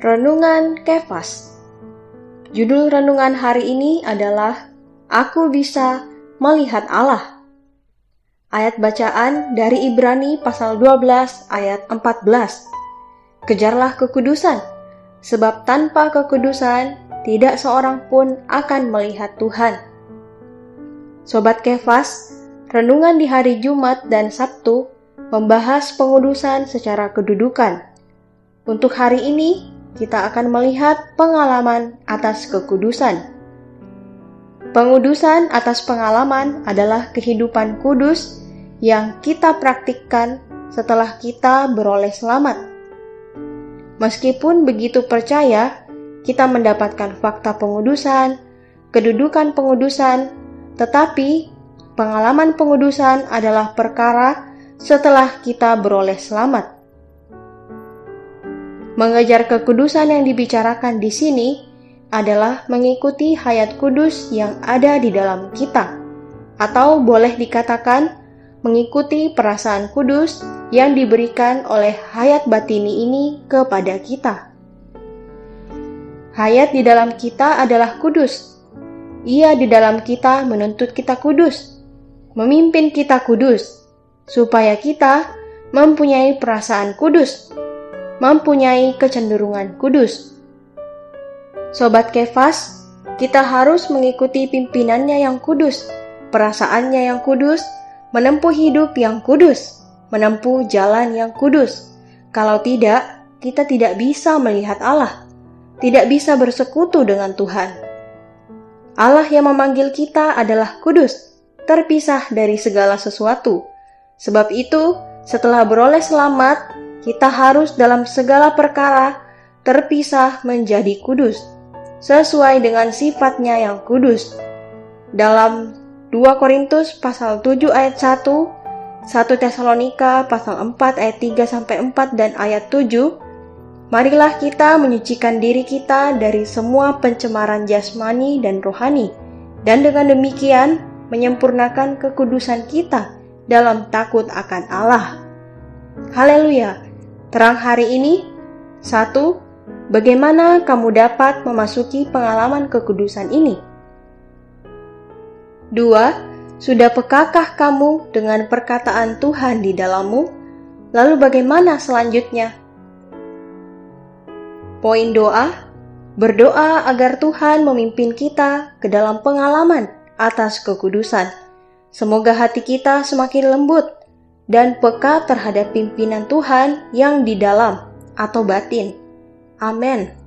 Renungan Kefas Judul renungan hari ini adalah Aku Bisa Melihat Allah. Ayat bacaan dari Ibrani pasal 12 ayat 14. Kejarlah kekudusan, sebab tanpa kekudusan tidak seorang pun akan melihat Tuhan. Sobat Kefas, renungan di hari Jumat dan Sabtu membahas pengudusan secara kedudukan. Untuk hari ini, kita akan melihat pengalaman atas kekudusan. Pengudusan atas pengalaman adalah kehidupan kudus yang kita praktikkan setelah kita beroleh selamat. Meskipun begitu percaya, kita mendapatkan fakta pengudusan, kedudukan pengudusan, tetapi pengalaman pengudusan adalah perkara setelah kita beroleh selamat. Mengejar kekudusan yang dibicarakan di sini adalah mengikuti hayat kudus yang ada di dalam kita, atau boleh dikatakan mengikuti perasaan kudus yang diberikan oleh hayat batini ini kepada kita. Hayat di dalam kita adalah kudus. Ia di dalam kita menuntut kita kudus, memimpin kita kudus, supaya kita mempunyai perasaan kudus mempunyai kecenderungan kudus. Sobat Kefas, kita harus mengikuti pimpinannya yang kudus, perasaannya yang kudus, menempuh hidup yang kudus, menempuh jalan yang kudus. Kalau tidak, kita tidak bisa melihat Allah, tidak bisa bersekutu dengan Tuhan. Allah yang memanggil kita adalah kudus, terpisah dari segala sesuatu. Sebab itu, setelah beroleh selamat, kita harus dalam segala perkara terpisah menjadi kudus, sesuai dengan sifatnya yang kudus. Dalam 2 Korintus pasal 7 ayat 1, 1 Tesalonika pasal 4 ayat 3 sampai 4 dan ayat 7, marilah kita menyucikan diri kita dari semua pencemaran jasmani dan rohani, dan dengan demikian menyempurnakan kekudusan kita dalam takut akan Allah. Haleluya! Terang hari ini, satu, bagaimana kamu dapat memasuki pengalaman kekudusan ini? Dua, sudah pekakah kamu dengan perkataan Tuhan di dalammu? Lalu bagaimana selanjutnya? Poin doa, berdoa agar Tuhan memimpin kita ke dalam pengalaman atas kekudusan. Semoga hati kita semakin lembut dan peka terhadap pimpinan Tuhan yang di dalam atau batin. Amin.